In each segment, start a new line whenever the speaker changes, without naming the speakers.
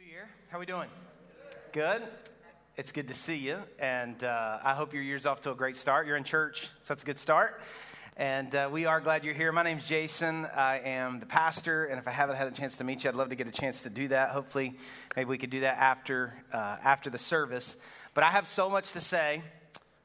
New Year. How we doing? Good. It's good to see you, and uh, I hope your year's off to a great start. You're in church, so that's a good start. And uh, we are glad you're here. My name's Jason. I am the pastor, and if I haven't had a chance to meet you, I'd love to get a chance to do that. Hopefully, maybe we could do that after uh, after the service. But I have so much to say,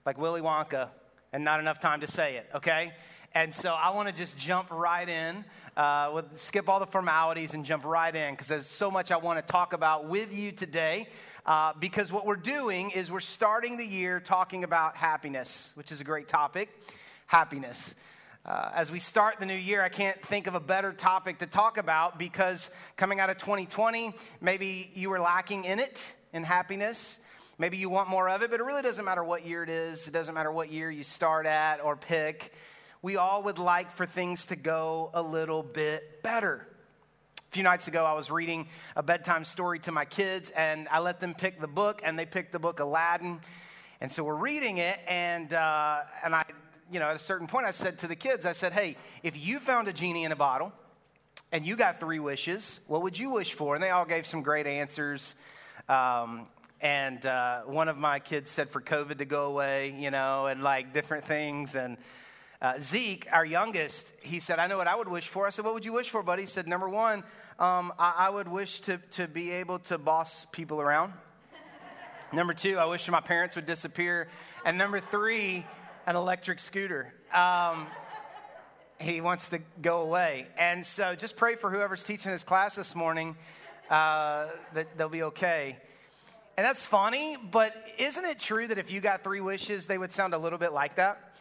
like Willy Wonka, and not enough time to say it. Okay. And so I want to just jump right in, uh, with, skip all the formalities and jump right in because there's so much I want to talk about with you today. Uh, because what we're doing is we're starting the year talking about happiness, which is a great topic. Happiness. Uh, as we start the new year, I can't think of a better topic to talk about because coming out of 2020, maybe you were lacking in it, in happiness. Maybe you want more of it, but it really doesn't matter what year it is. It doesn't matter what year you start at or pick we all would like for things to go a little bit better. A few nights ago, I was reading a bedtime story to my kids, and I let them pick the book, and they picked the book Aladdin. And so we're reading it, and, uh, and I, you know, at a certain point, I said to the kids, I said, hey, if you found a genie in a bottle and you got three wishes, what would you wish for? And they all gave some great answers. Um, and uh, one of my kids said for COVID to go away, you know, and like different things. And uh, Zeke, our youngest, he said, I know what I would wish for. I said, What would you wish for, buddy? He said, Number one, um, I, I, would wish to, to be able to boss people around. number two, I wish my parents would disappear. And number three, an electric scooter. Um, he wants to go away. And so just pray for whoever's teaching his class this morning uh, that they'll be okay. And that's funny, but isn't it true that if you got three wishes, they would sound a little bit like that?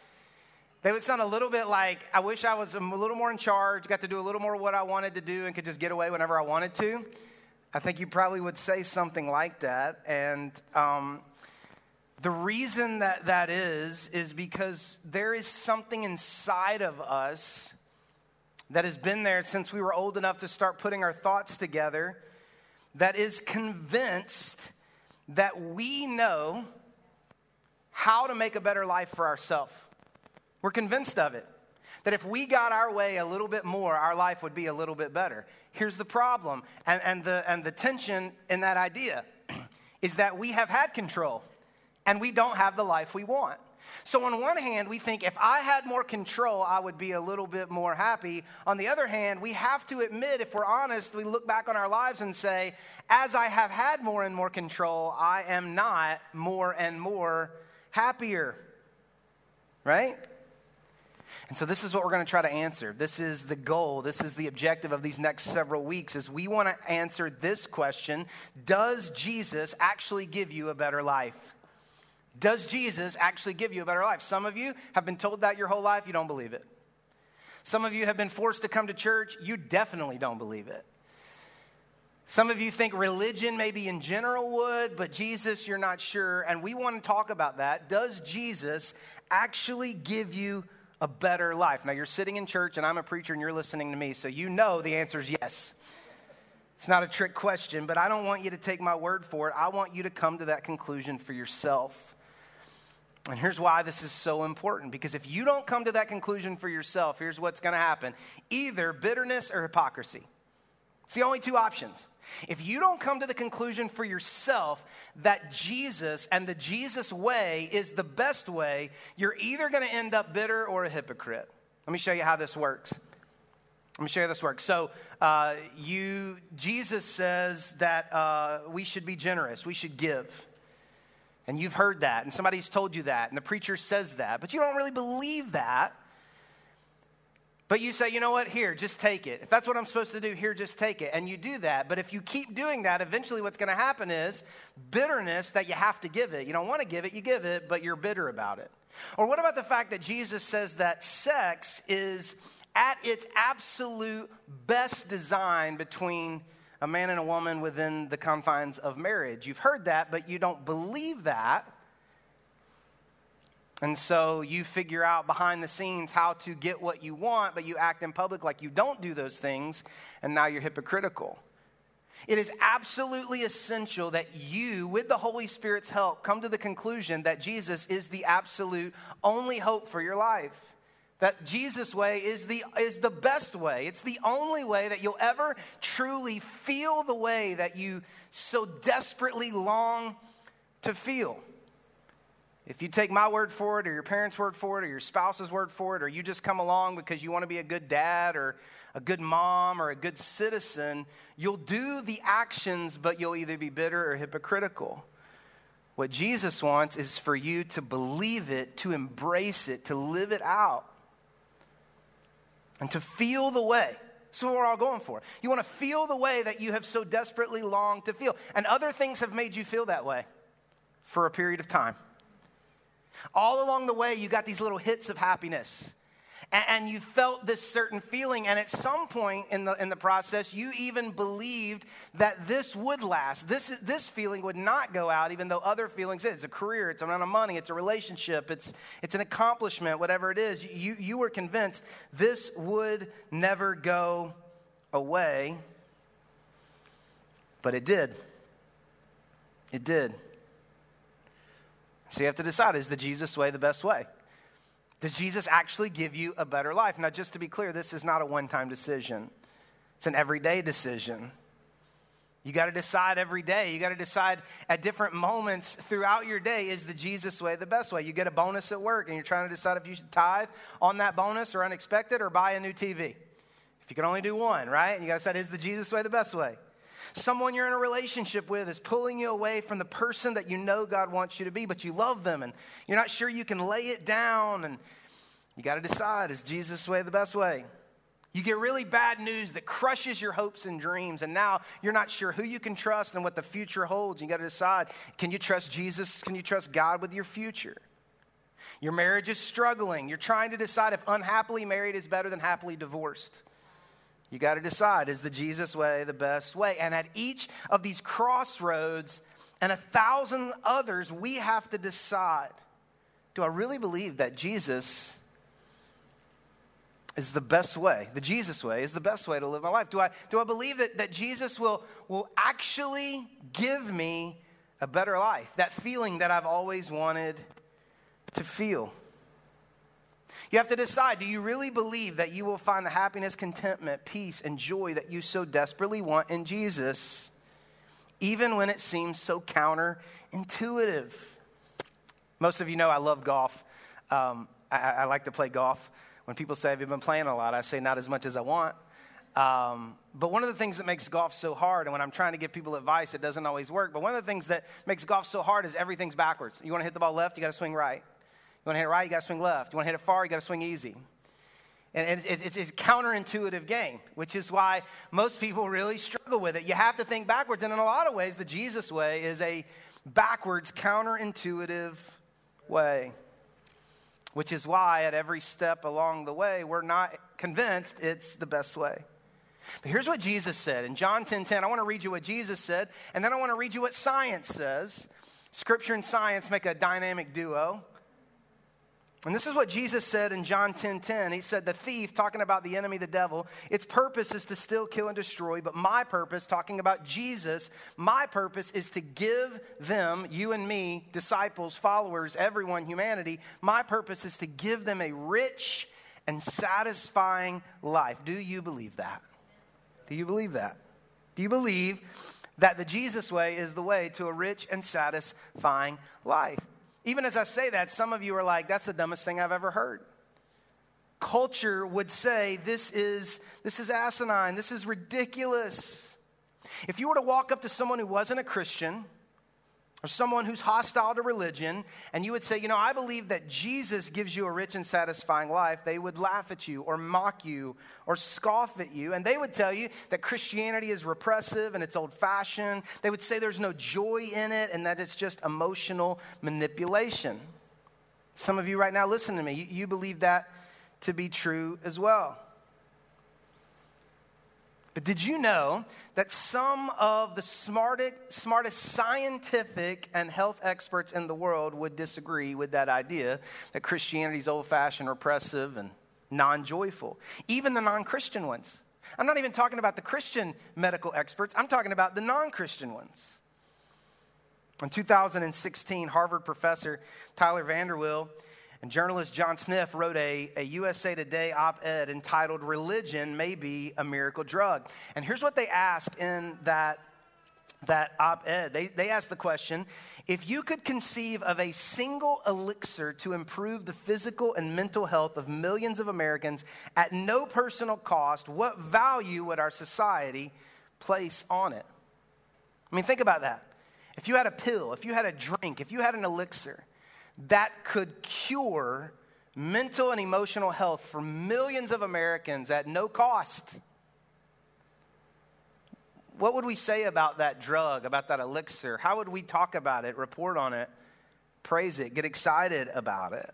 They would sound a little bit like, I wish I was a little more in charge, got to do a little more what I wanted to do, and could just get away whenever I wanted to. I think you probably would say something like that. And um, the reason that that is, is because there is something inside of us that has been there since we were old enough to start putting our thoughts together that is convinced that we know how to make a better life for ourselves. We're convinced of it. That if we got our way a little bit more, our life would be a little bit better. Here's the problem and, and, the, and the tension in that idea is that we have had control and we don't have the life we want. So, on one hand, we think if I had more control, I would be a little bit more happy. On the other hand, we have to admit, if we're honest, we look back on our lives and say, as I have had more and more control, I am not more and more happier. Right? And so this is what we're going to try to answer. This is the goal. This is the objective of these next several weeks is we want to answer this question, does Jesus actually give you a better life? Does Jesus actually give you a better life? Some of you have been told that your whole life, you don't believe it. Some of you have been forced to come to church, you definitely don't believe it. Some of you think religion maybe in general would, but Jesus, you're not sure. And we want to talk about that. Does Jesus actually give you a better life? Now, you're sitting in church and I'm a preacher and you're listening to me, so you know the answer is yes. It's not a trick question, but I don't want you to take my word for it. I want you to come to that conclusion for yourself. And here's why this is so important because if you don't come to that conclusion for yourself, here's what's going to happen either bitterness or hypocrisy. It's the only two options. If you don't come to the conclusion for yourself that Jesus and the Jesus way is the best way, you're either going to end up bitter or a hypocrite. Let me show you how this works. Let me show you how this works. So, uh, you, Jesus says that uh, we should be generous, we should give. And you've heard that, and somebody's told you that, and the preacher says that, but you don't really believe that. But you say, you know what, here, just take it. If that's what I'm supposed to do, here, just take it. And you do that. But if you keep doing that, eventually what's going to happen is bitterness that you have to give it. You don't want to give it, you give it, but you're bitter about it. Or what about the fact that Jesus says that sex is at its absolute best design between a man and a woman within the confines of marriage? You've heard that, but you don't believe that. And so you figure out behind the scenes how to get what you want, but you act in public like you don't do those things, and now you're hypocritical. It is absolutely essential that you, with the Holy Spirit's help, come to the conclusion that Jesus is the absolute only hope for your life. That Jesus' way is the, is the best way. It's the only way that you'll ever truly feel the way that you so desperately long to feel. If you take my word for it, or your parents' word for it, or your spouse's word for it, or you just come along because you want to be a good dad, or a good mom, or a good citizen, you'll do the actions, but you'll either be bitter or hypocritical. What Jesus wants is for you to believe it, to embrace it, to live it out, and to feel the way. That's what we're all going for. You want to feel the way that you have so desperately longed to feel. And other things have made you feel that way for a period of time. All along the way, you got these little hits of happiness. And you felt this certain feeling, and at some point in the, in the process, you even believed that this would last. This, this feeling would not go out, even though other feelings, it's a career, it's an amount of money, it's a relationship, it's, it's an accomplishment, whatever it is. You, you were convinced this would never go away, but it did. It did. So you have to decide is the Jesus way the best way? Does Jesus actually give you a better life? Now, just to be clear, this is not a one time decision, it's an everyday decision. You got to decide every day. You got to decide at different moments throughout your day is the Jesus way the best way? You get a bonus at work and you're trying to decide if you should tithe on that bonus or unexpected or buy a new TV. If you can only do one, right? You got to decide is the Jesus way the best way? Someone you're in a relationship with is pulling you away from the person that you know God wants you to be, but you love them and you're not sure you can lay it down. And you got to decide is Jesus' way the best way? You get really bad news that crushes your hopes and dreams, and now you're not sure who you can trust and what the future holds. You got to decide can you trust Jesus? Can you trust God with your future? Your marriage is struggling. You're trying to decide if unhappily married is better than happily divorced. You got to decide is the Jesus way the best way? And at each of these crossroads and a thousand others, we have to decide do I really believe that Jesus is the best way? The Jesus way is the best way to live my life. Do I, do I believe that, that Jesus will, will actually give me a better life? That feeling that I've always wanted to feel. You have to decide do you really believe that you will find the happiness, contentment, peace, and joy that you so desperately want in Jesus, even when it seems so counterintuitive? Most of you know I love golf. Um, I, I, like to play golf. When people say, Have you been playing a lot? I say, Not as much as I want. Um, but one of the things that makes golf so hard, and when I'm trying to give people advice, it doesn't always work. But one of the things that makes golf so hard is everything's backwards. You want to hit the ball left, you got to swing right. You want to hit it right, you got to swing left. You want to hit it far, you got to swing easy. And it's, it's, it's, a counterintuitive game, which is why most people really struggle with it. You have to think backwards. And in a lot of ways, the Jesus way is a backwards, counterintuitive way, which is why at every step along the way, we're not convinced it's the best way. But here's what Jesus said in John 10 10. I want to read you what Jesus said, and then I want to read you what science says. Scripture and science make a dynamic duo. And this is what Jesus said in John 10 10. He said, The thief, talking about the enemy, the devil, its purpose is to steal, kill, and destroy. But my purpose, talking about Jesus, my purpose is to give them, you and me, disciples, followers, everyone, humanity, my purpose is to give them a rich and satisfying life. Do you believe that? Do you believe that? Do you believe that the Jesus way is the way to a rich and satisfying life? Even as I say that, some of you are like, that's the dumbest thing I've ever heard. Culture would say, this is, this is asinine, this is ridiculous. If you were to walk up to someone who wasn't a Christian, or someone who's hostile to religion, and you would say, You know, I believe that Jesus gives you a rich and satisfying life, they would laugh at you or mock you or scoff at you. And they would tell you that Christianity is repressive and it's old fashioned. They would say there's no joy in it and that it's just emotional manipulation. Some of you right now, listen to me, you, you believe that to be true as well. But did you know that some of the smartest, smartest scientific and health experts in the world would disagree with that idea that Christianity is old fashioned, repressive, and non joyful? Even the non Christian ones. I'm not even talking about the Christian medical experts, I'm talking about the non Christian ones. In 2016, Harvard professor Tyler VanderWeele And journalist John Siniff wrote a, a USA Today op ed entitled Religion May Be a Miracle Drug. And here's what they ask in that, that op ed they, they ask the question if you could conceive of a single elixir to improve the physical and mental health of millions of Americans at no personal cost, what value would our society place on it? I mean, think about that. If you had a pill, if you had a drink, if you had an elixir that could cure mental and emotional health for millions of Americans at no cost, what would we say about that drug, about that elixir? How would we talk about it, report on it, praise it, get excited about it?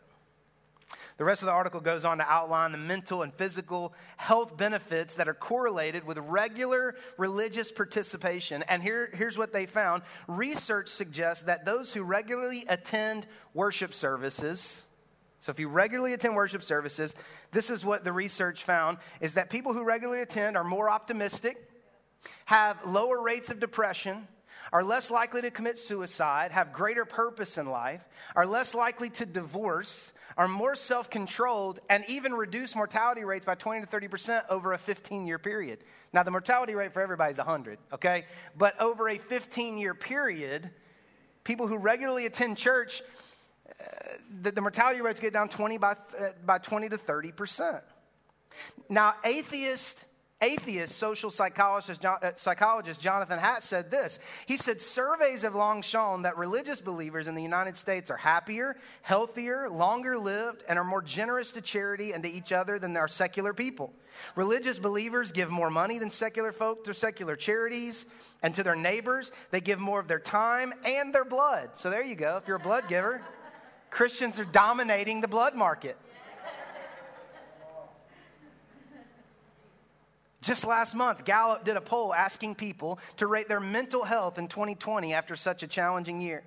The rest of the article goes on to outline the mental and physical health benefits that are correlated with regular religious participation. And here, here's what they found research suggests that those who regularly attend worship services, so if you regularly attend worship services, this is what the research found is that people who regularly attend are more optimistic, have lower rates of depression, are less likely to commit suicide, have greater purpose in life, are less likely to divorce, are more self controlled, and even reduce mortality rates by 20 to 30% over a 15 year period. Now, the mortality rate for everybody is 100, okay? But over a 15 year period, people who regularly attend church, uh, the, the, mortality rates get down 20 by, uh, by 20 to 30%. Now, atheists atheist social psychologist, uh, psychologist Jonathan Haidt said this. He said, Surveys have long shown that religious believers in the United States are happier, healthier, longer lived, and are more generous to charity and to each other than our secular people. Religious believers give more money than secular folk to secular charities and to their neighbors. They give more of their time and their blood. So there you go. If you're a blood giver, Christians are dominating the blood market. Just last month, Gallup did a poll asking people to rate their mental health in 2020 after such a challenging year.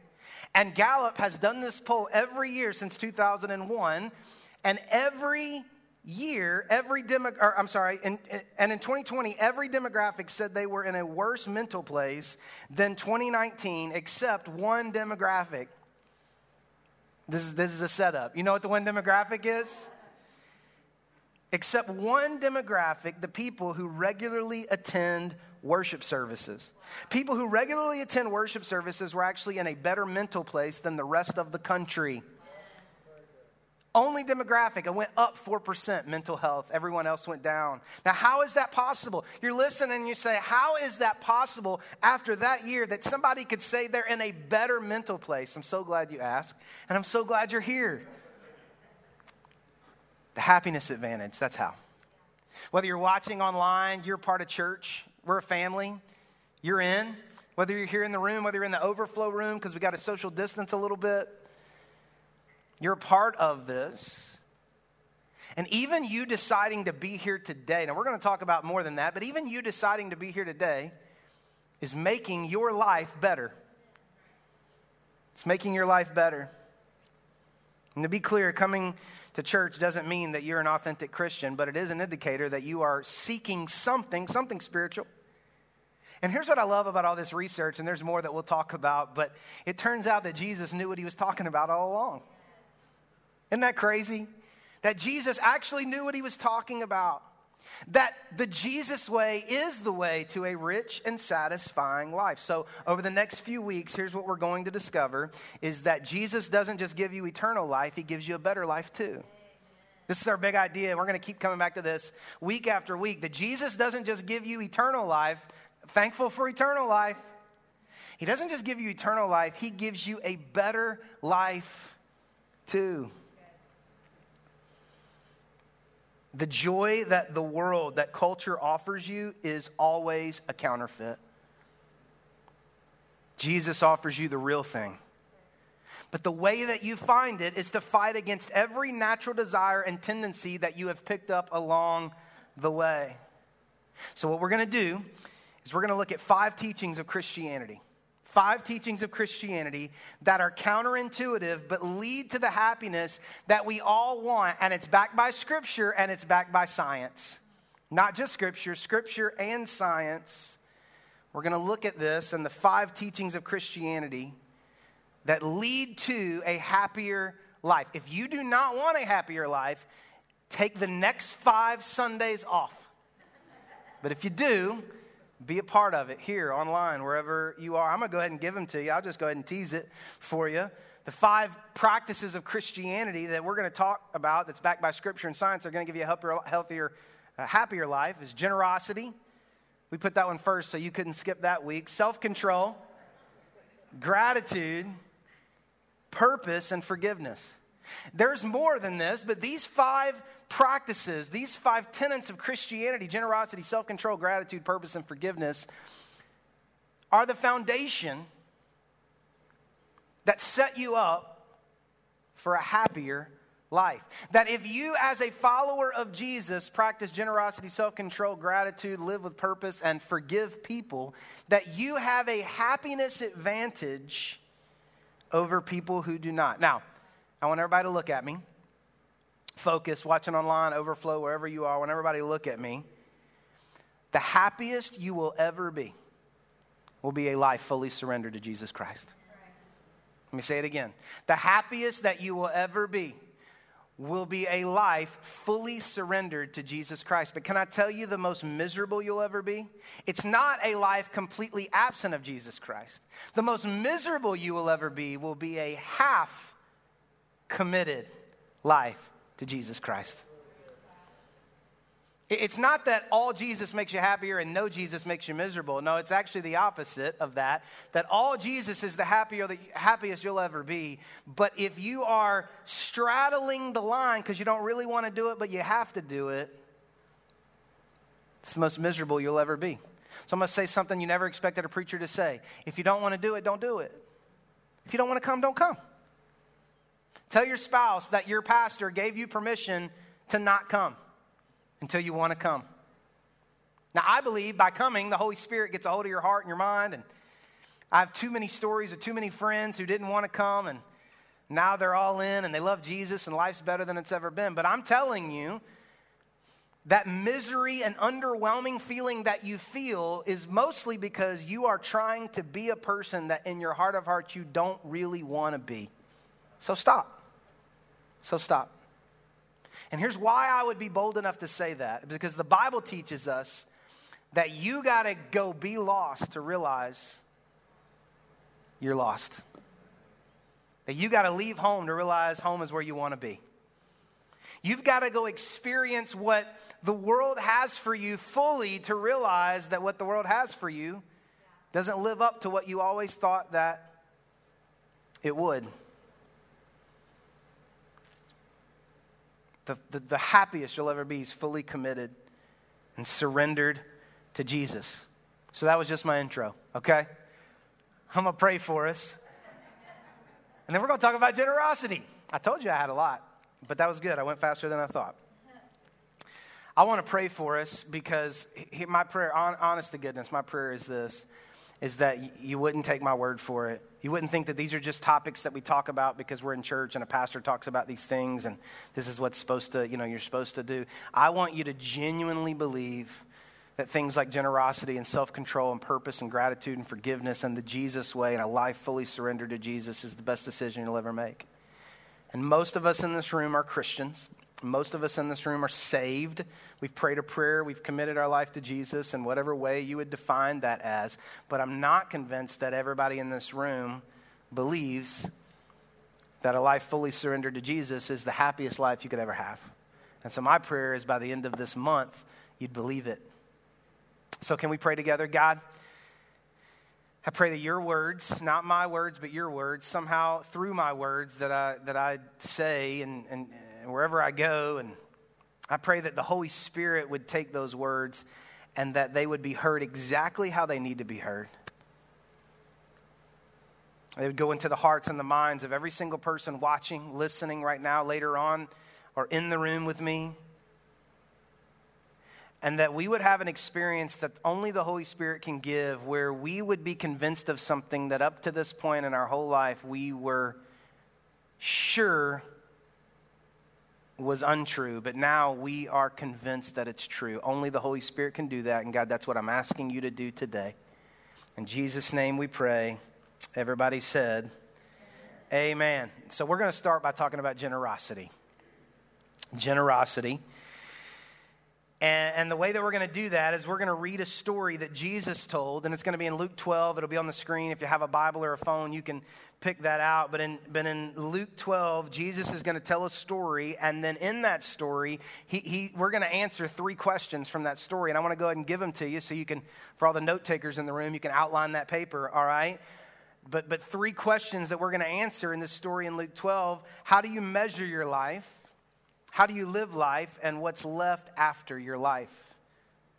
And Gallup has done this poll every year since 2001. And every year, every demo, or, I'm sorry, and, and in 2020, every demographic said they were in a worse mental place than 2019, except one demographic. This is, this is a setup. You know what the one demographic is? Except one demographic the people who regularly attend worship services. People who regularly attend worship services were actually in a better mental place than the rest of the country. Only demographic, it went up 4% mental health. Everyone else went down. Now, how is that possible? You're listening and you say, How is that possible after that year that somebody could say they're in a better mental place? I'm so glad you asked, and I'm so glad you're here. The happiness advantage, that's how. Whether you're watching online, you're part of church, we're a family, you're in. Whether you're here in the room, whether you're in the overflow room because we got to social distance a little bit, you're a part of this. And even you deciding to be here today, now we're going to talk about more than that, but even you deciding to be here today is making your life better. It's making your life better. And to be clear, coming to church doesn't mean that you're an authentic Christian, but it is an indicator that you are seeking something, something spiritual. And here's what I love about all this research, and there's more that we'll talk about, but it turns out that Jesus knew what he was talking about all along. Isn't that crazy? That Jesus actually knew what he was talking about. That the Jesus way is the way to a rich and satisfying life. So, over the next few weeks, here's what we're going to discover is that Jesus doesn't just give you eternal life, he gives you a better life too. This is our big idea. We're going to keep coming back to this week after week. That Jesus doesn't just give you eternal life, thankful for eternal life. He doesn't just give you eternal life, he gives you a better life too. The joy that the world, that culture offers you is always a counterfeit. Jesus offers you the real thing. But the way that you find it is to fight against every natural desire and tendency that you have picked up along the way. So, what we're going to do is we're going to look at five teachings of Christianity five teachings of Christianity that are counterintuitive but lead to the happiness that we all want. And it's backed by Scripture and it's backed by science. Not just Scripture, Scripture and science. We're going to look at this and the five teachings of Christianity that lead to a happier life. If you do not want a happier life, take the next five Sundays off. But if you do, be a part of it here, online, wherever you are. I'm going to go ahead and give them to you. I'll just go ahead and tease it for you. The five practices of Christianity that we're going to talk about, that's backed by scripture and science, are going to give you a healthier, healthier happier life, is generosity. We put that one first, so you couldn't skip that week. Self control, gratitude, purpose, and forgiveness. There's more than this, but these five practices, these five tenets of Christianity generosity, self control, gratitude, purpose, and forgiveness are the foundation that set you up for a happier life. That if you, as a follower of Jesus, practice generosity, self control, gratitude, live with purpose, and forgive people, that you have a happiness advantage over people who do not. Now, I want everybody to look at me. Focus, watching online, overflow, wherever you are, I want everybody to look at me. The happiest you will ever be will be a life fully surrendered to Jesus Christ. Let me say it again. The happiest that you will ever be will be a life fully surrendered to Jesus Christ. But can I tell you the most miserable you'll ever be? It's not a life completely absent of Jesus Christ. The most miserable you will ever be will be a half committed life to Jesus Christ. It's not that all Jesus makes you happier and no Jesus makes you miserable. No, it's actually the opposite of that. That all Jesus is the happier, the happiest you'll ever be. But if you are straddling the line because you don't really want to do it, but you have to do it, it's the most miserable you'll ever be. So I'm going to say something you never expected a preacher to say. If you don't want to do it, don't do it. If you don't want to come, don't come. Tell your spouse that your pastor gave you permission to not come until you want to come. Now, I believe by coming, the Holy Spirit gets a hold of your heart and your mind. And I have too many stories of too many friends who didn't want to come, and now they're all in and they love Jesus, and life's better than it's ever been. But I'm telling you, that misery and underwhelming feeling that you feel is mostly because you are trying to be a person that in your heart of hearts you don't really want to be. So stop. So stop. And here's why I would be bold enough to say that because the Bible teaches us that you got to go be lost to realize you're lost. That you got to leave home to realize home is where you want to be. You've got to go experience what the world has for you fully to realize that what the world has for you doesn't live up to what you always thought that it would. The, the, the happiest you'll ever be is fully committed and surrendered to Jesus. So that was just my intro, okay? I'm gonna pray for us. And then we're gonna talk about generosity. I told you I had a lot, but that was good. I went faster than I thought. I wanna pray for us because my prayer, honest to goodness, my prayer is this is that you wouldn't take my word for it. You wouldn't think that these are just topics that we talk about because we're in church and a pastor talks about these things and this is what's supposed to, you know, you're supposed to do. I want you to genuinely believe that things like generosity and self control and purpose and gratitude and forgiveness and the Jesus way and a life fully surrendered to Jesus is the best decision you'll ever make. And most of us in this room are Christians. Most of us in this room are saved. We've prayed a prayer. We've committed our life to Jesus in whatever way you would define that as. But I'm not convinced that everybody in this room believes that a life fully surrendered to Jesus is the happiest life you could ever have. And so my prayer is by the end of this month, you'd believe it. So, can we pray together? God, I pray that your words, not my words, but your words, somehow through my words that I, that I say and, and, and wherever I go. And I pray that the Holy Spirit would take those words and that they would be heard exactly how they need to be heard. They would go into the hearts and the minds of every single person watching, listening right now, later on, or in the room with me. And that we would have an experience that only the Holy Spirit can give, where we would be convinced of something that up to this point in our whole life we were sure was untrue, but now we are convinced that it's true. Only the Holy Spirit can do that. And God, that's what I'm asking you to do today. In Jesus' name we pray. Everybody said, Amen. So we're going to start by talking about generosity. Generosity. And, and, the way that we're going to do that is we're going to read a story that Jesus told, and it's going to be in Luke 12. It'll be on the screen. If you have a Bible or a phone, you can pick that out. But in, but in Luke 12, Jesus is going to tell a story, and then in that story, he, he, we're going to answer three questions from that story. And I want to go ahead and give them to you so you can, for all the note takers in the room, you can outline that paper, all right? But, but three questions that we're going to answer in this story in Luke 12 How do you measure your life? How do you live life and what's left after your life?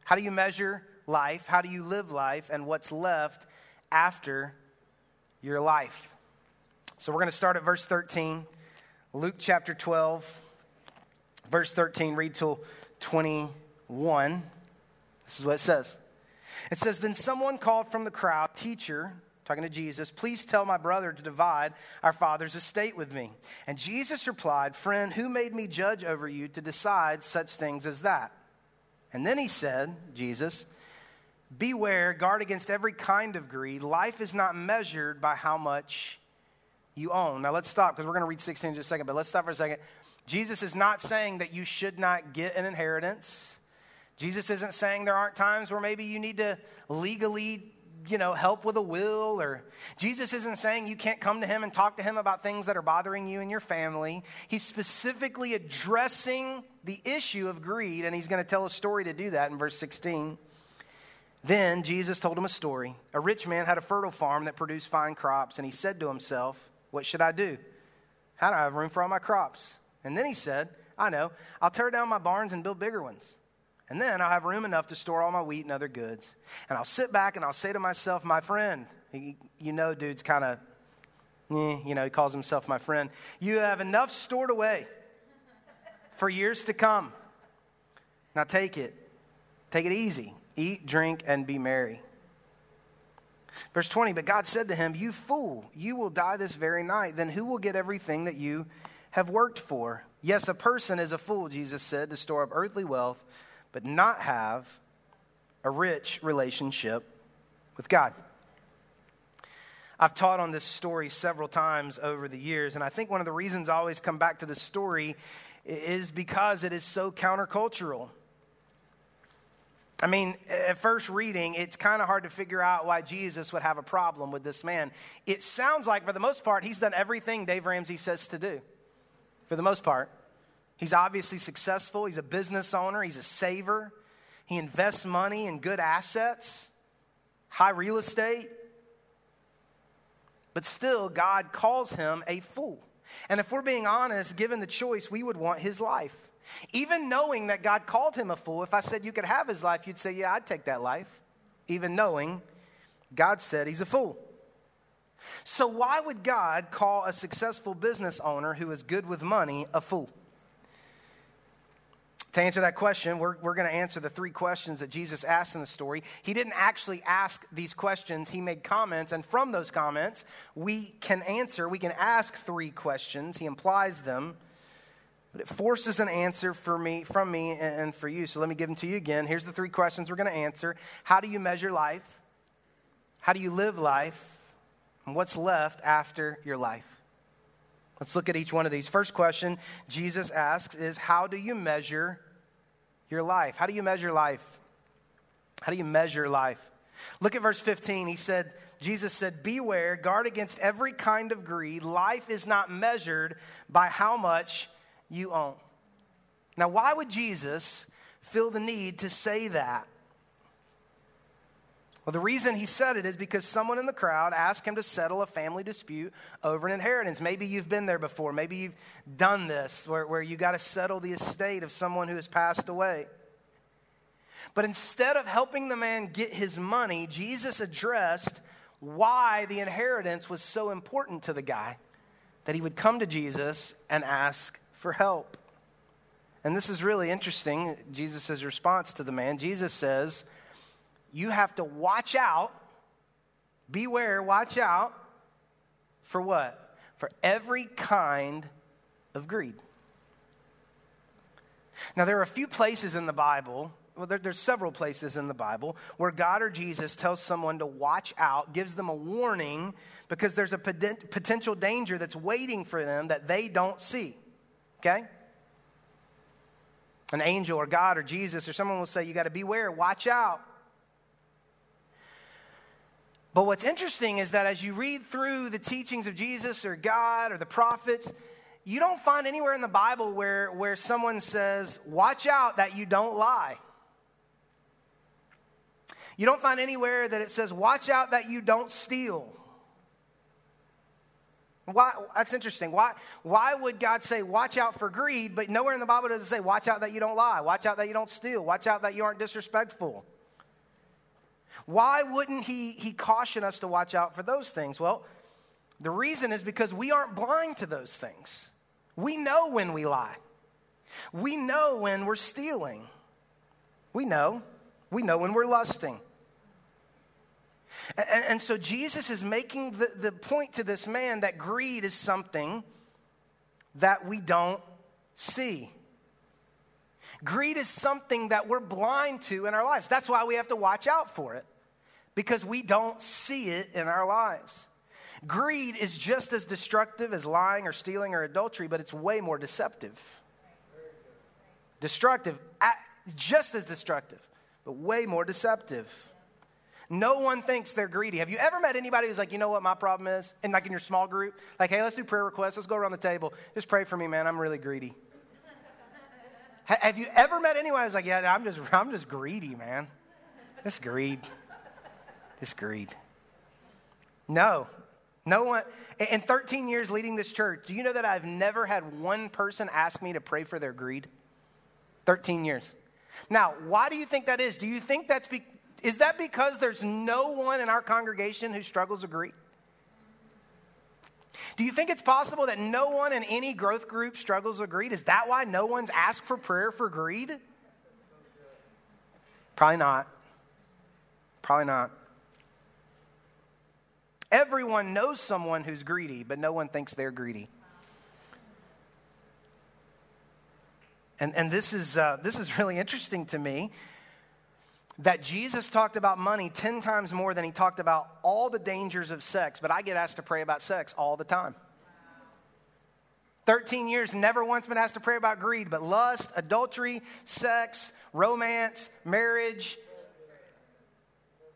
How do you measure life? How do you live life and what's left after your life? So we're going to start at verse 13. Luke chapter 12, verse 13, read till 21. This is what it says. It says, Then someone called from the crowd, Teacher, talking to Jesus, please tell my brother to divide our father's estate with me. And Jesus replied, Friend, who made me judge over you to decide such things as that? And then he said, Jesus, Beware, guard against every kind of greed. Life is not measured by how much you own. Now let's stop because we're going to read 16 in just a second, but let's stop for a second. Jesus is not saying that you should not get an inheritance. Jesus isn't saying there aren't times where maybe you need to legally you know, help with a will or Jesus isn't saying you can't come to him and talk to him about things that are bothering you and your family. He's specifically addressing the issue of greed and he's going to tell a story to do that in verse 16. Then Jesus told him a story. A rich man had a fertile farm that produced fine crops and he said to himself, "What should I do? How do I have room for all my crops?" And then he said, "I know. I'll tear down my barns and build bigger ones." And then I'll have room enough to store all my wheat and other goods. And I'll sit back and I'll say to myself, my friend, you know, dude's kind of, eh, you know, he calls himself my friend. You have enough stored away for years to come. Now take it. Take it easy. Eat, drink, and be merry. Verse 20, but God said to him, You fool, you will die this very night. Then who will get everything that you have worked for? Yes, a person is a fool, Jesus said, to store up earthly wealth but not have a rich relationship with God. I've taught on this story several times over the years, and I think one of the reasons I always come back to this story is because it is so countercultural. I mean, at first reading, it's kind of hard to figure out why Jesus would have a problem with this man. It sounds like, for the most part, he's done everything Dave Ramsey says to do. For the most part. He's obviously successful. He's a business owner. He's a saver. He invests money in good assets, high real estate. But still, God calls him a fool. And if we're being honest, given the choice, we would want his life. Even knowing that God called him a fool, if I said you could have his life, you'd say, Yeah, I'd take that life. Even knowing God said he's a fool. So, why would God call a successful business owner who is good with money a fool? To answer that question, we're, we're going to answer the three questions that Jesus asked in the story. He didn't actually ask these questions, he made comments, and from those comments, we can answer, we can ask three questions. He implies them, but it forces an answer for me, from me and for you. So let me give them to you again. Here's the three questions we're going to answer How do you measure life? How do you live life? And what's left after your life? Let's look at each one of these. First question Jesus asks is How do you measure your life? How do you measure life? How do you measure life? Look at verse 15. He said, Jesus said, Beware, guard against every kind of greed. Life is not measured by how much you own. Now, why would Jesus feel the need to say that? Well, the reason he said it is because someone in the crowd asked him to settle a family dispute over an inheritance. Maybe you've been there before. Maybe you've done this where, where you got to settle the estate of someone who has passed away. But instead of helping the man get his money, Jesus addressed why the inheritance was so important to the guy that he would come to Jesus and ask for help. And this is really interesting, Jesus' response to the man. Jesus says, you have to watch out, beware, watch out for what? For every kind of greed. Now, there are a few places in the Bible well, there, there's several places in the Bible where God or Jesus tells someone to watch out, gives them a warning because there's a potential danger that's waiting for them that they don't see. Okay? An angel or God or Jesus or someone will say, You got to beware, watch out. But what's interesting is that as you read through the teachings of Jesus or God or the prophets, you don't find anywhere in the Bible where, where someone says, Watch out that you don't lie. You don't find anywhere that it says, Watch out that you don't steal. Why, that's interesting. Why, why would God say, watch out for greed, but nowhere in the Bible does it say, watch out that you don't lie, watch out that you don't steal, watch out that you aren't disrespectful? Why wouldn't he, he caution us to watch out for those things? Well, the reason is because we aren't blind to those things. We know when we lie, we know when we're stealing, we know. We know when we're lusting. And, and so Jesus is making the, the point to this man that greed is something that we don't see. Greed is something that we're blind to in our lives. That's why we have to watch out for it, because we don't see it in our lives. Greed is just as destructive as lying or stealing or adultery, but it's way more deceptive. Destructive, just as destructive, but way more deceptive. No one thinks they're greedy. Have you ever met anybody who's like, you know what my problem is? And like in your small group, like, hey, let's do prayer requests. Let's go around the table. Just pray for me, man. I'm really greedy. Have you ever met anyone who's like, yeah, I'm just, I'm just greedy, man. This greed. This greed. No. No one. In 13 years leading this church, do you know that I've never had one person ask me to pray for their greed? 13 years. Now, why do you think that is? Do you think that's be, is that because there's no one in our congregation who struggles with greed? Do you think it's possible that no one in any growth group struggles with greed? Is that why no one's asked for prayer for greed? Probably not. Probably not. Everyone knows someone who's greedy, but no one thinks they're greedy. And, and this, is, uh, this is really interesting to me that Jesus talked about money 10 times more than he talked about all the dangers of sex, but I get asked to pray about sex all the time. 13 years, never once been asked to pray about greed, but lust, adultery, sex, romance, marriage,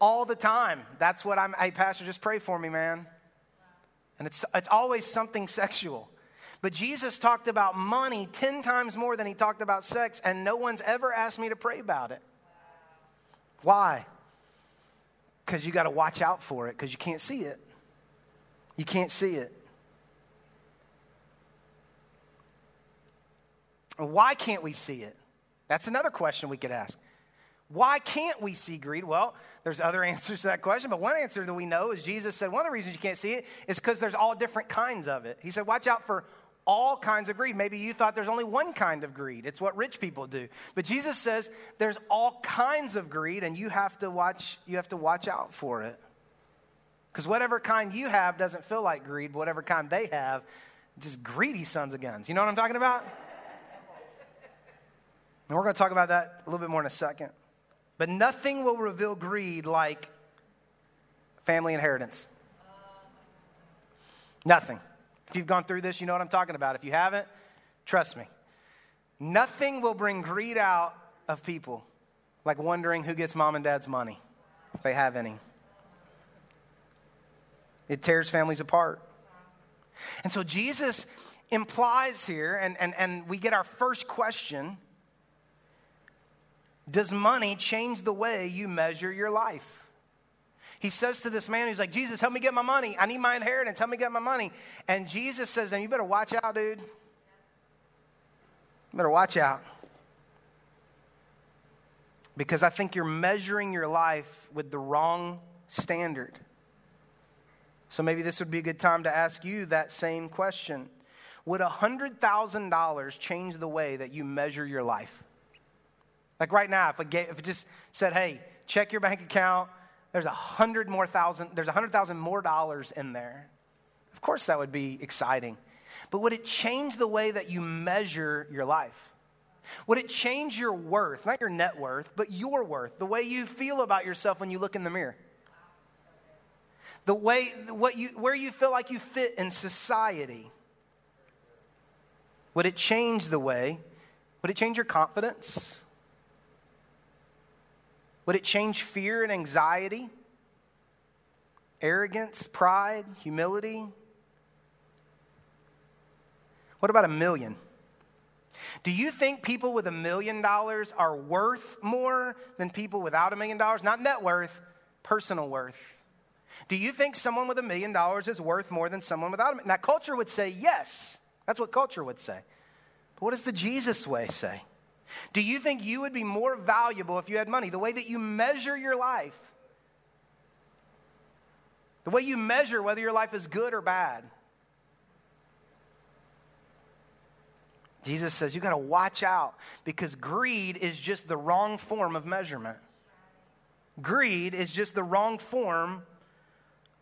all the time. That's what I'm, hey, Pastor, just pray for me, man. And it's, it's always something sexual. But Jesus talked about money 10 times more than he talked about sex, and no one's ever asked me to pray about it. Why? Because you got to watch out for it because you can't see it. You can't see it. Why can't we see it? That's another question we could ask. Why can't we see greed? Well, there's other answers to that question, but one answer that we know is Jesus said one of the reasons you can't see it is because there's all different kinds of it. He said, watch out for all kinds of greed. Maybe you thought there's only one kind of greed. It's what rich people do. But Jesus says there's all kinds of greed and you have to watch you have to watch out for it. Cuz whatever kind you have doesn't feel like greed, whatever kind they have just greedy sons of guns. You know what I'm talking about? And we're going to talk about that a little bit more in a second. But nothing will reveal greed like family inheritance. Nothing. If you've gone through this, you know what I'm talking about. If you haven't, trust me. Nothing will bring greed out of people like wondering who gets mom and dad's money, if they have any. It tears families apart. And so Jesus implies here, and, and, and we get our first question Does money change the way you measure your life? he says to this man, he's like, Jesus, help me get my money. I need my inheritance. Help me get my money. And Jesus says him, You better watch out, dude. You better watch out. Because I think you're measuring your life with the wrong standard. So maybe this would be a good time to ask you that same question. Would $100,000 change the way that you measure your life? Like right now, if, gave, if just said, hey, check your bank account, there's a hundred more thousand, there's a hundred thousand more dollars in there. Of course, that would be exciting. But would it change the way that you measure your life? Would it change your worth, not your net worth, but your worth, the way you feel about yourself when you look in the mirror? The way, what you, where you feel like you fit in society? Would it change the way? Would it change your confidence? Would it change fear and anxiety? Arrogance, pride, humility? What about a million? Do you think people with a million dollars are worth more than people without a million dollars? Not net worth, personal worth. Do you think someone with a million dollars is worth more than someone without a million? Now, culture would say yes. That's what culture would say. But what does the Jesus way say? Do you think you would be more valuable if you had money? The way that you measure your life, the way you measure whether your life is good or bad. Jesus says you got to watch out because greed is just the wrong form of measurement. Greed is just the wrong form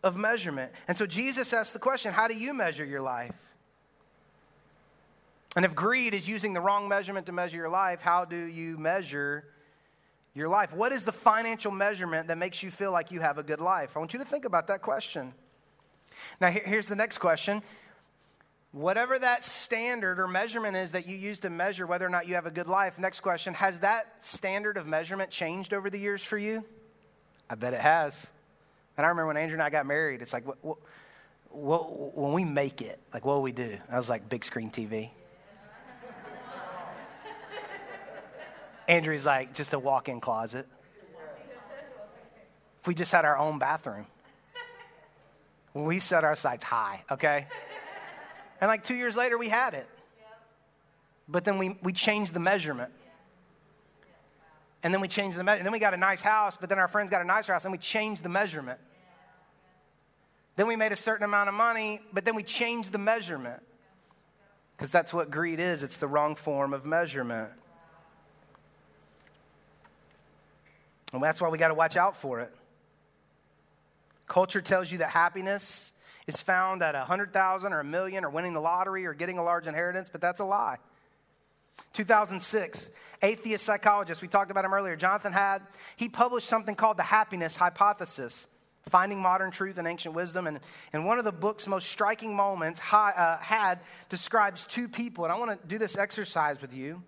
of measurement. And so Jesus asks the question how do you measure your life? And if greed is using the wrong measurement to measure your life, how do you measure your life? What is the financial measurement that makes you feel like you have a good life? I want you to think about that question. Now, here's the next question. Whatever that standard or measurement is that you use to measure whether or not you have a good life, next question, has that standard of measurement changed over the years for you? I bet it has. And I remember when Andrew and I got married, it's like, what, what, what, when we make it, like, what will we do? I was like, big screen TV. Andrew's like, just a walk in closet. If we just had our own bathroom, we set our sights high, okay? And like two years later, we had it. But then we, we changed the measurement. And then we changed the measurement. Then we got a nice house, but then our friends got a nicer house, and we changed the measurement. Then we made a certain amount of money, but then we changed the measurement. Because that's what greed is it's the wrong form of measurement. And that's why we got to watch out for it. Culture tells you that happiness is found at a 100,000 or a million or winning the lottery or getting a large inheritance, but that's a lie. 2006, atheist psychologist, we talked about him earlier, Jonathan Haidt, he published something called the happiness hypothesis, finding modern truth and ancient wisdom. And, and one of the book's most striking moments, uh, Haidt describes two people, and I want to do this exercise with you.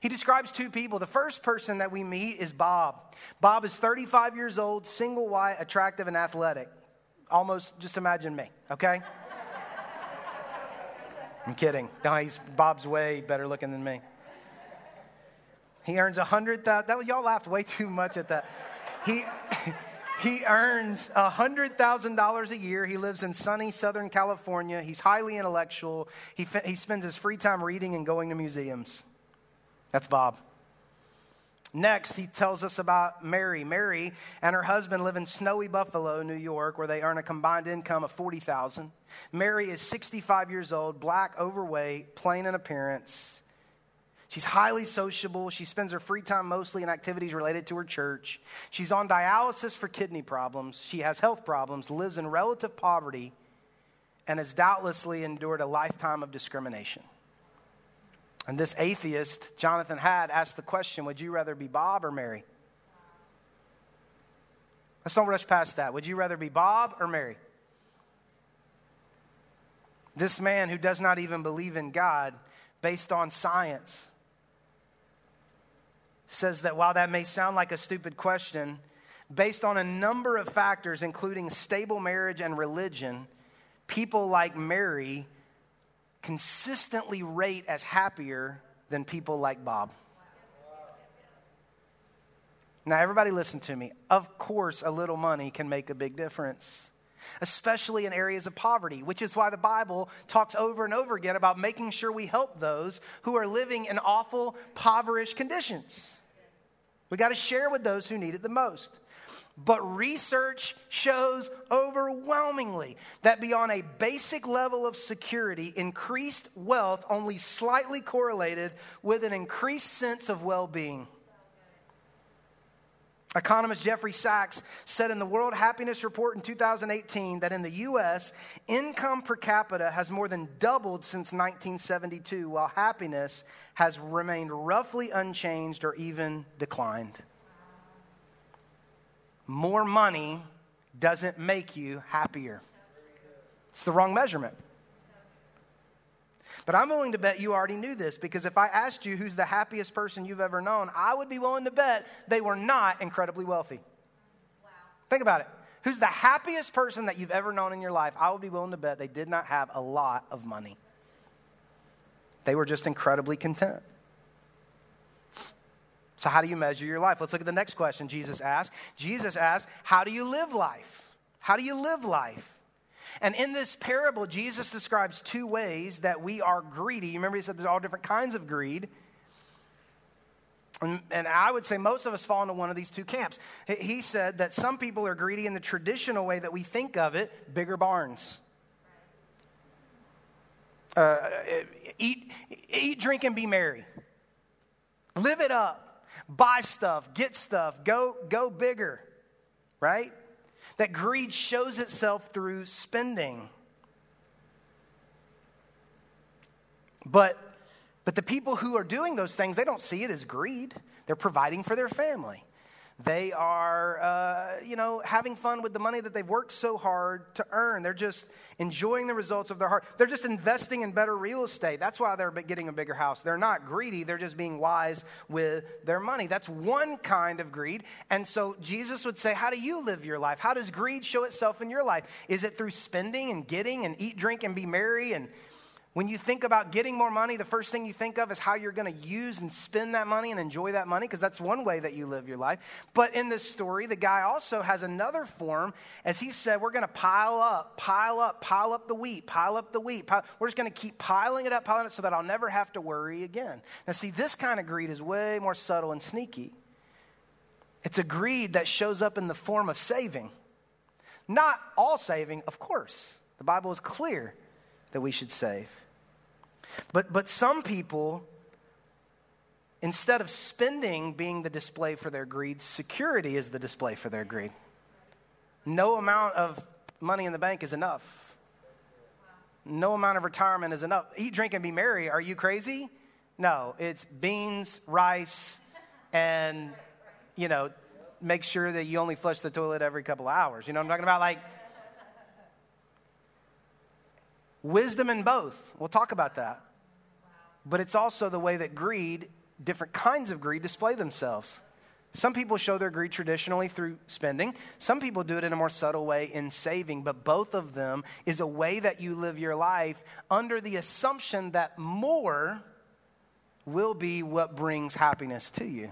He describes two people. The first person that we meet is Bob. Bob is 35 years old, single, white, attractive, and athletic. Almost just imagine me, okay? I'm kidding. No, he's, Bob's way better looking than me. He earns a hundred thousand. That y'all laughed way too much at that. He he earns a hundred thousand dollars a year. He lives in sunny Southern California. He's highly intellectual. He he spends his free time reading and going to museums. That's Bob. Next, he tells us about Mary. Mary and her husband live in snowy Buffalo, New York, where they earn a combined income of 40,000. Mary is 65 years old, black, overweight, plain in appearance. She's highly sociable. She spends her free time mostly in activities related to her church. She's on dialysis for kidney problems. She has health problems, lives in relative poverty, and has doubtlessly endured a lifetime of discrimination. And this atheist, Jonathan Haidt, asked the question Would you rather be Bob or Mary? Let's don't rush past that. Would you rather be Bob or Mary? This man who does not even believe in God based on science says that while that may sound like a stupid question, based on a number of factors, including stable marriage and religion, people like Mary consistently rate as happier than people like Bob. Now, everybody, listen to me. Of course, a little money can make a big difference, especially in areas of poverty, which is why the Bible talks over and over again about making sure we help those who are living in awful, impoverished conditions. We got to share with those who need it the most. But research shows overwhelmingly that beyond a basic level of security, increased wealth only slightly correlated with an increased sense of well being. Economist Jeffrey Sachs said in the World Happiness Report in 2018 that in the US, income per capita has more than doubled since 1972, while happiness has remained roughly unchanged or even declined. More money doesn't make you happier, it's the wrong measurement. But I'm willing to bet you already knew this because if I asked you who's the happiest person you've ever known, I would be willing to bet they were not incredibly wealthy. Wow. Think about it. Who's the happiest person that you've ever known in your life? I would be willing to bet they did not have a lot of money. They were just incredibly content. So, how do you measure your life? Let's look at the next question Jesus asked. Jesus asked, How do you live life? How do you live life? And in this parable, Jesus describes two ways that we are greedy. You remember he said there's all different kinds of greed. And, and, I would say most of us fall into one of these two camps. He said that some people are greedy in the traditional way that we think of it bigger barns. Uh, eat, eat, drink, and be merry. Live it up. Buy stuff, get stuff, go, go bigger, right? that greed shows itself through spending. But, but the people who are doing those things, they don't see it as greed. They're providing for their family. They are, uh, you know, having fun with the money that they've worked so hard to earn. They're just enjoying the results of their heart. They're just investing in better real estate. That's why they're getting a bigger house. They're not greedy, they're just being wise with their money. That's one kind of greed. And so Jesus would say, How do you live your life? How does greed show itself in your life? Is it through spending and getting and eat, drink, and be merry and when you think about getting more money, the first thing you think of is how you're going to use and spend that money and enjoy that money, because that's one way that you live your life. But in this story, the guy also has another form. As he said, we're going to pile up, pile up, pile up the wheat, pile up the wheat. Pile, we're just going to keep piling it up, piling it so that I'll never have to worry again. Now, see, this kind of greed is way more subtle and sneaky. It's a greed that shows up in the form of saving. Not all saving, of course. The Bible is clear that we should save. But, but some people, instead of spending being the display for their greed, security is the display for their greed. No amount of money in the bank is enough. No amount of retirement is enough. Eat, drink, and be merry. Are you crazy? No, it's beans, rice, and, you know, make sure that you only flush the toilet every couple of hours. You know what I'm talking about? Like, wisdom in both. We'll talk about that but it's also the way that greed, different kinds of greed, display themselves. Some people show their greed traditionally through spending. Some people do it in a more subtle way in saving, but both of them is a way that you live your life under the assumption that more will be what brings happiness to you.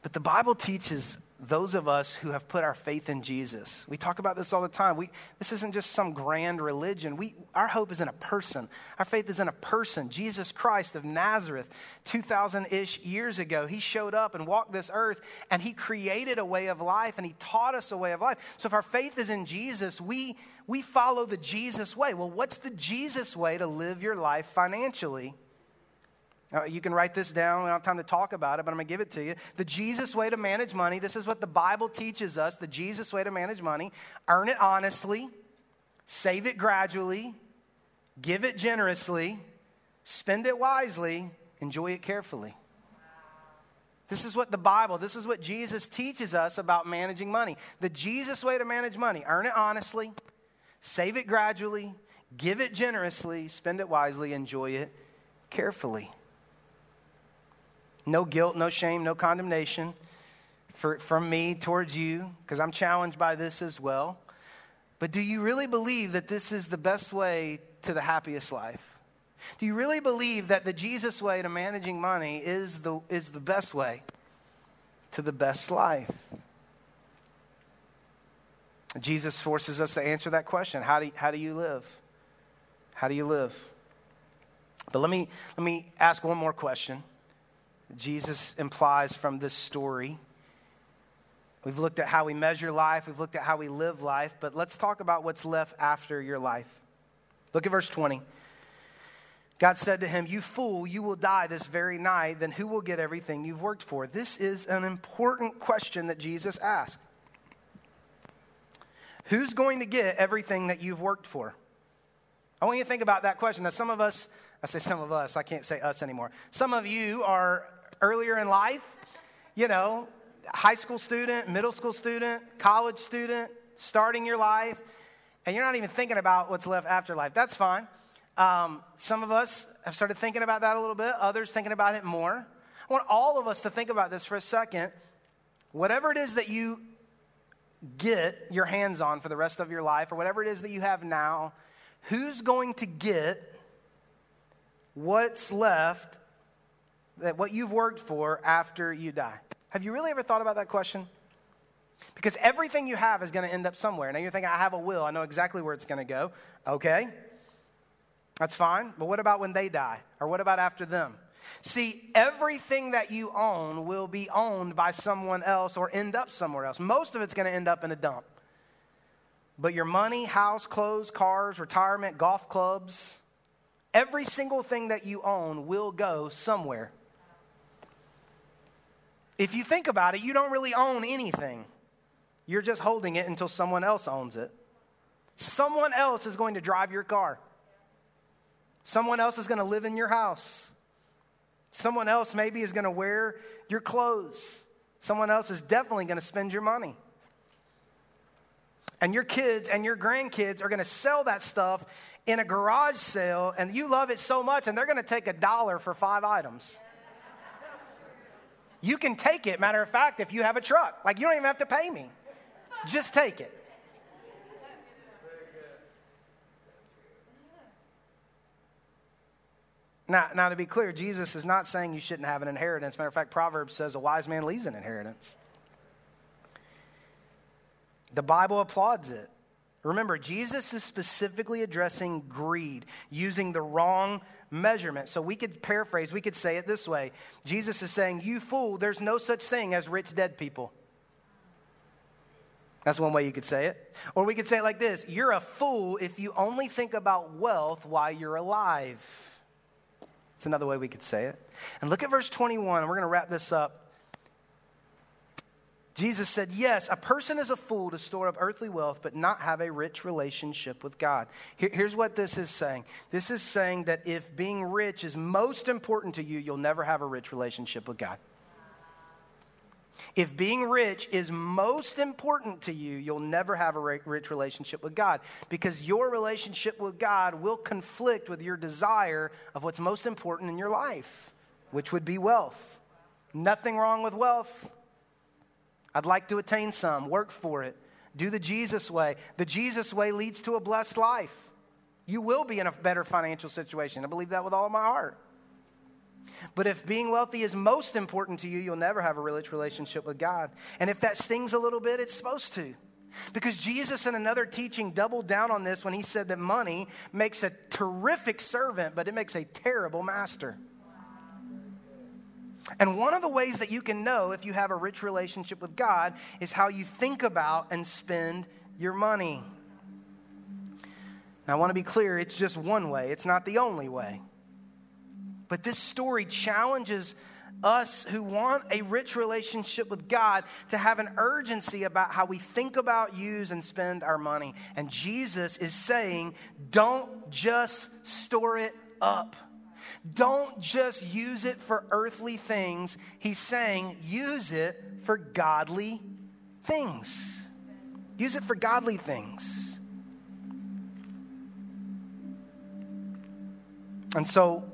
But the Bible teaches those of us who have put our faith in Jesus. We talk about this all the time. We, this isn't just some grand religion. We, our hope is in a person. Our faith is in a person, Jesus Christ of Nazareth. 2,000 ish years ago, he showed up and walked this earth and he created a way of life and he taught us a way of life. So if our faith is in Jesus, we, we follow the Jesus way. Well, what's the Jesus way to live your life financially? Uh, you can write this down. We don't have time to talk about it, but I'm going to give it to you. The Jesus way to manage money this is what the Bible teaches us the Jesus way to manage money earn it honestly, save it gradually, give it generously, spend it wisely, enjoy it carefully. This is what the Bible, this is what Jesus teaches us about managing money. The Jesus way to manage money earn it honestly, save it gradually, give it generously, spend it wisely, enjoy it carefully. No guilt, no shame, no condemnation for, from me towards you, because I'm challenged by this as well. But do you really believe that this is the best way to the happiest life? Do you really believe that the Jesus way to managing money is the, is the best way to the best life? Jesus forces us to answer that question. How do, how do you live? How do you live? But let me, let me ask one more question. Jesus implies from this story. We've looked at how we measure life, we've looked at how we live life, but let's talk about what's left after your life. Look at verse 20. God said to him, You fool, you will die this very night. Then who will get everything you've worked for? This is an important question that Jesus asked. Who's going to get everything that you've worked for? I want you to think about that question. Now, some of us, I say some of us, I can't say us anymore. Some of you are earlier in life, you know, high school student, middle school student, college student, starting your life, and you're not even thinking about what's left after life. That's fine. Um, some of us have started thinking about that a little bit, others thinking about it more. I want all of us to think about this for a second. Whatever it is that you get your hands on for the rest of your life, or whatever it is that you have now, who's going to get what's left, that what you've worked for after you die? Have you really ever thought about that question? Because everything you have is going to end up somewhere. Now you're thinking, I have a will, I know exactly where it's going to go. Okay. That's fine. But what about when they die? Or what about after them? See, everything that you own will be owned by someone else or end up somewhere else. Most of it's going to end up in a dump. But your money, house, clothes, cars, retirement, golf clubs, every single thing that you own will go somewhere. If you think about it, you don't really own anything. You're just holding it until someone else owns it. Someone else is going to drive your car. Someone else is going to live in your house. Someone else maybe is going to wear your clothes. Someone else is definitely going to spend your money. And your kids and your grandkids are going to sell that stuff in a garage sale, and you love it so much, and they're going to take a dollar for five items. You can take it, matter of fact, if you have a truck. Like, you don't even have to pay me. Just take it. Now, now, to be clear, Jesus is not saying you shouldn't have an inheritance. Matter of fact, Proverbs says a wise man leaves an inheritance. The Bible applauds it. Remember, Jesus is specifically addressing greed using the wrong measurement. So we could paraphrase, we could say it this way Jesus is saying, You fool, there's no such thing as rich dead people. That's one way you could say it. Or we could say it like this You're a fool if you only think about wealth while you're alive. It's another way we could say it. And look at verse 21. We're going to wrap this up. Jesus said, Yes, a person is a fool to store up earthly wealth, but not have a rich relationship with God. Here, here's what this is saying this is saying that if being rich is most important to you, you'll never have a rich relationship with God. If being rich is most important to you, you'll never have a rich relationship with God because your relationship with God will conflict with your desire of what's most important in your life, which would be wealth. Nothing wrong with wealth. I'd like to attain some, work for it, do the Jesus way. The Jesus way leads to a blessed life. You will be in a better financial situation. I believe that with all my heart. But if being wealthy is most important to you, you'll never have a rich relationship with God. And if that stings a little bit, it's supposed to. Because Jesus, in another teaching, doubled down on this when he said that money makes a terrific servant, but it makes a terrible master. And one of the ways that you can know if you have a rich relationship with God is how you think about and spend your money. Now, I want to be clear, it's just one way, it's not the only way. But this story challenges us who want a rich relationship with God to have an urgency about how we think about, use, and spend our money. And Jesus is saying, don't just store it up. Don't just use it for earthly things. He's saying, use it for godly things. Use it for godly things. And so,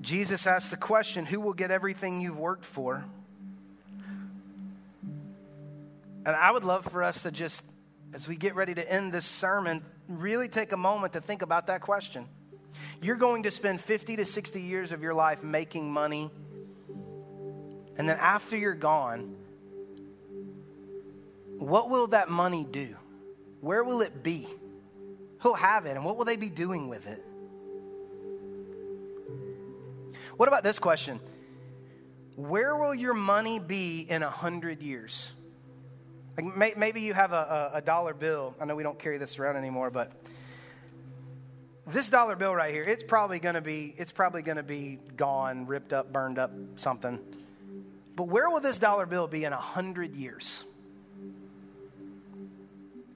Jesus asked the question who will get everything you've worked for? And I would love for us to just, as we get ready to end this sermon, really take a moment to think about that question. You're going to spend 50 to 60 years of your life making money. And then after you're gone, what will that money do? Where will it be? Who'll have it? And what will they be doing with it? What about this question? Where will your money be in a hundred years? Like may, maybe you have a, a, a dollar bill. I know we don't carry this around anymore, but this dollar bill right here, it's probably going to be it's probably going to be gone, ripped up, burned up, something. But where will this dollar bill be in a hundred years?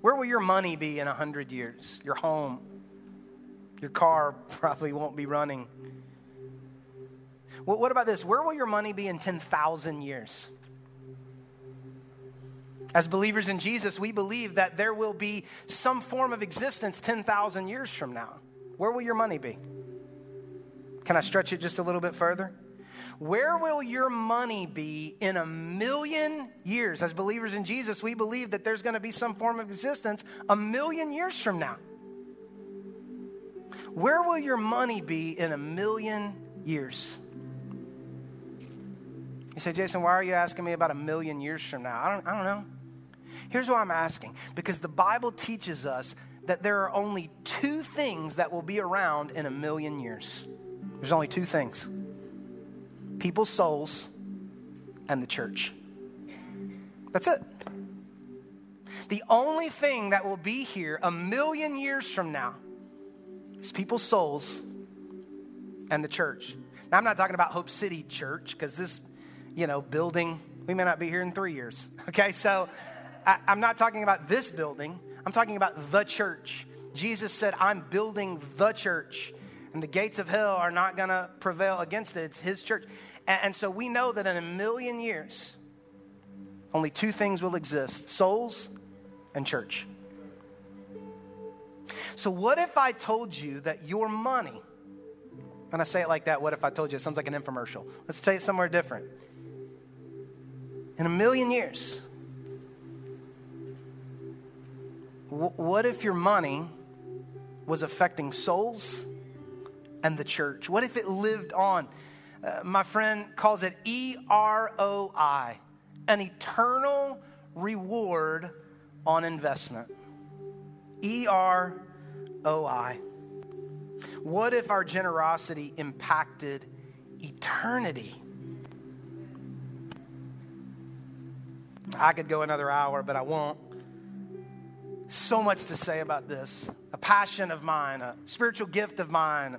Where will your money be in a hundred years? Your home, your car probably won't be running. What about this? Where will your money be in 10,000 years? As believers in Jesus, we believe that there will be some form of existence 10,000 years from now. Where will your money be? Can I stretch it just a little bit further? Where will your money be in a million years? As believers in Jesus, we believe that there's going to be some form of existence a million years from now. Where will your money be in a million years? You say, Jason, why are you asking me about a million years from now? I don't, I don't know. Here's why I'm asking because the Bible teaches us that there are only two things that will be around in a million years. There's only two things people's souls and the church. That's it. The only thing that will be here a million years from now is people's souls and the church. Now, I'm not talking about Hope City Church because this, you know, building, we may not be here in three years. Okay, so I, I'm not talking about this building, I'm talking about the church. Jesus said, I'm building the church, and the gates of hell are not going to prevail against it. It's his church. And, and so we know that in a million years, only two things will exist souls and church. So, what if I told you that your money, and I say it like that, what if I told you? It sounds like an infomercial. Let's tell you somewhere different. In a million years, what if your money was affecting souls and the church? What if it lived on? Uh, my friend calls it E R O I, an eternal reward on investment. E R O I. What if our generosity impacted eternity? I could go another hour, but I won't so much to say about this a passion of mine, a spiritual gift of mine.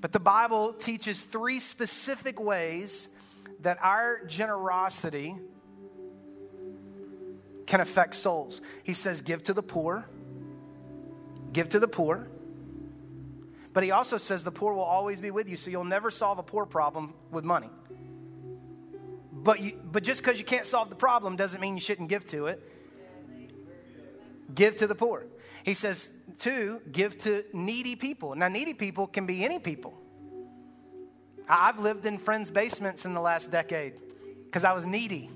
But the Bible teaches three specific ways that our generosity can affect souls. He says, Give to the poor, give to the poor. But he also says the poor will always be with you, so you'll never solve a poor problem with money. But, you, but just because you can't solve the problem doesn't mean you shouldn't give to it. Give to the poor. He says, two, give to needy people. Now, needy people can be any people. I've lived in friends' basements in the last decade because I was needy.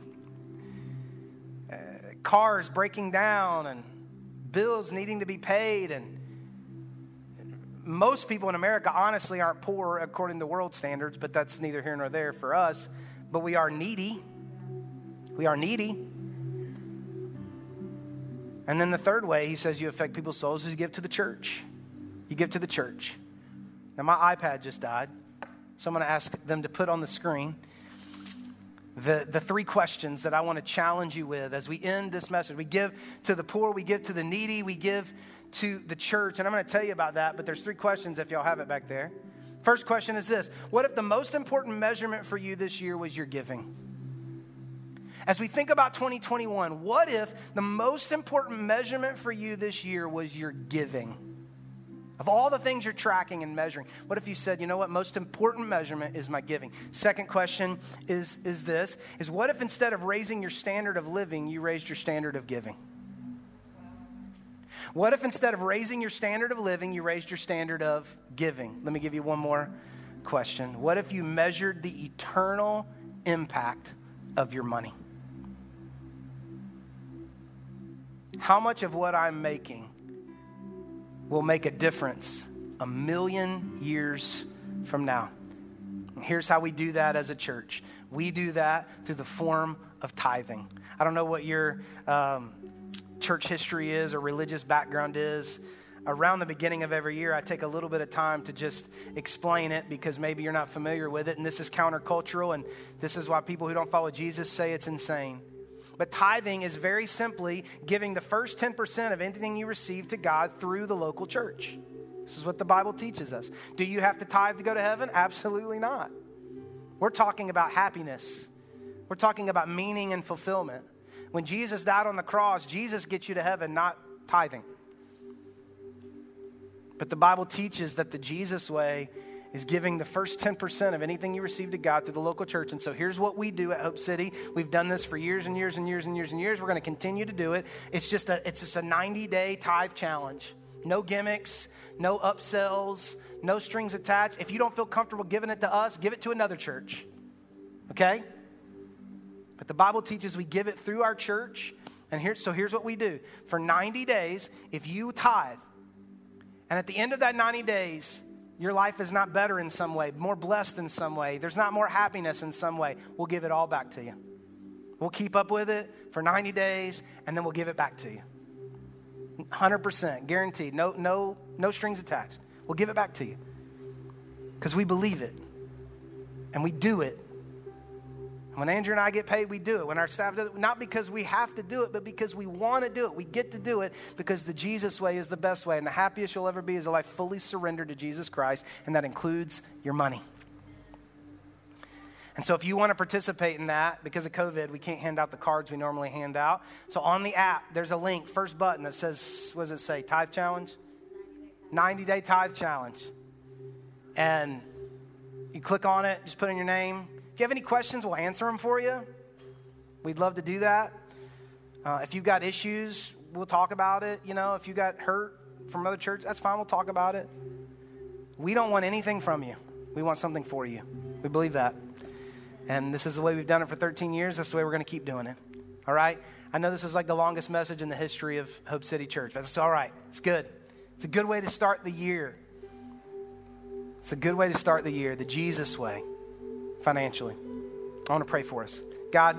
Uh, cars breaking down and bills needing to be paid. And most people in America, honestly, aren't poor according to world standards, but that's neither here nor there for us. But we are needy. We are needy. And then the third way he says you affect people's souls is you give to the church. You give to the church. Now, my iPad just died, so I'm going to ask them to put on the screen the, the three questions that I want to challenge you with as we end this message. We give to the poor, we give to the needy, we give to the church. And I'm going to tell you about that, but there's three questions if y'all have it back there. First question is this What if the most important measurement for you this year was your giving? As we think about 2021, what if the most important measurement for you this year was your giving? Of all the things you're tracking and measuring, what if you said, you know what, most important measurement is my giving? Second question is, is this is what if instead of raising your standard of living, you raised your standard of giving? What if instead of raising your standard of living, you raised your standard of giving? Let me give you one more question. What if you measured the eternal impact of your money? How much of what I'm making will make a difference a million years from now? Here's how we do that as a church we do that through the form of tithing. I don't know what your um, church history is or religious background is. Around the beginning of every year, I take a little bit of time to just explain it because maybe you're not familiar with it. And this is countercultural, and this is why people who don't follow Jesus say it's insane. But tithing is very simply giving the first 10% of anything you receive to God through the local church. This is what the Bible teaches us. Do you have to tithe to go to heaven? Absolutely not. We're talking about happiness, we're talking about meaning and fulfillment. When Jesus died on the cross, Jesus gets you to heaven, not tithing. But the Bible teaches that the Jesus way is giving the first 10% of anything you receive to God through the local church. And so here's what we do at Hope City. We've done this for years and years and years and years and years. We're going to continue to do it. It's just a it's just a 90-day tithe challenge. No gimmicks, no upsells, no strings attached. If you don't feel comfortable giving it to us, give it to another church. Okay? But the Bible teaches we give it through our church. And here, so here's what we do. For 90 days, if you tithe, and at the end of that 90 days, your life is not better in some way, more blessed in some way, there's not more happiness in some way, we'll give it all back to you. We'll keep up with it for 90 days, and then we'll give it back to you. 100% guaranteed, no, no, no strings attached. We'll give it back to you because we believe it and we do it when Andrew and I get paid, we do it. When our staff does it, not because we have to do it, but because we want to do it. We get to do it because the Jesus way is the best way. And the happiest you'll ever be is a life fully surrendered to Jesus Christ, and that includes your money. And so, if you want to participate in that, because of COVID, we can't hand out the cards we normally hand out. So, on the app, there's a link, first button that says, what does it say? Tithe challenge? 90 day tithe challenge. And you click on it, just put in your name, you have any questions, we'll answer them for you. We'd love to do that. Uh, if you've got issues, we'll talk about it. You know, if you got hurt from other church, that's fine. We'll talk about it. We don't want anything from you. We want something for you. We believe that. And this is the way we've done it for 13 years. That's the way we're going to keep doing it. All right? I know this is like the longest message in the history of Hope City Church, but it's all right. It's good. It's a good way to start the year. It's a good way to start the year, the Jesus way financially. I want to pray for us. God,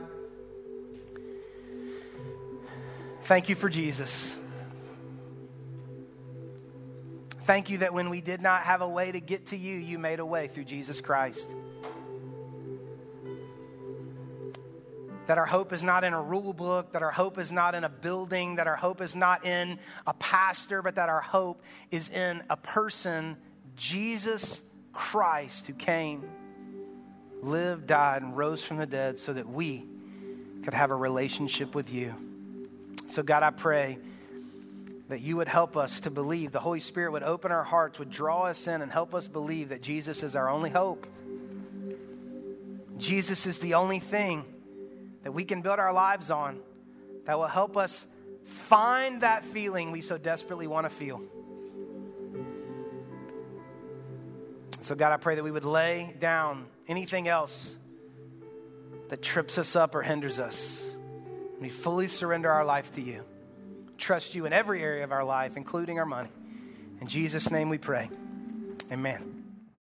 thank you for Jesus. Thank you that when we did not have a way to get to you, you made a way through Jesus Christ. That our hope is not in a rule book, that our hope is not in a building, that our hope is not in a pastor, but that our hope is in a person, Jesus Christ, who came lived, died, and rose from the dead so that we could have a relationship with you. So, God, I pray that you would help us to believe. The Holy Spirit would open our hearts, would draw us in, and help us believe that Jesus is our only hope. Jesus is the only thing that we can build our lives on that will help us find that feeling we so desperately want to feel. So, God, I pray that we would lay down anything else that trips us up or hinders us. We fully surrender our life to you. Trust you in every area of our life, including our money. In Jesus' name we pray. Amen.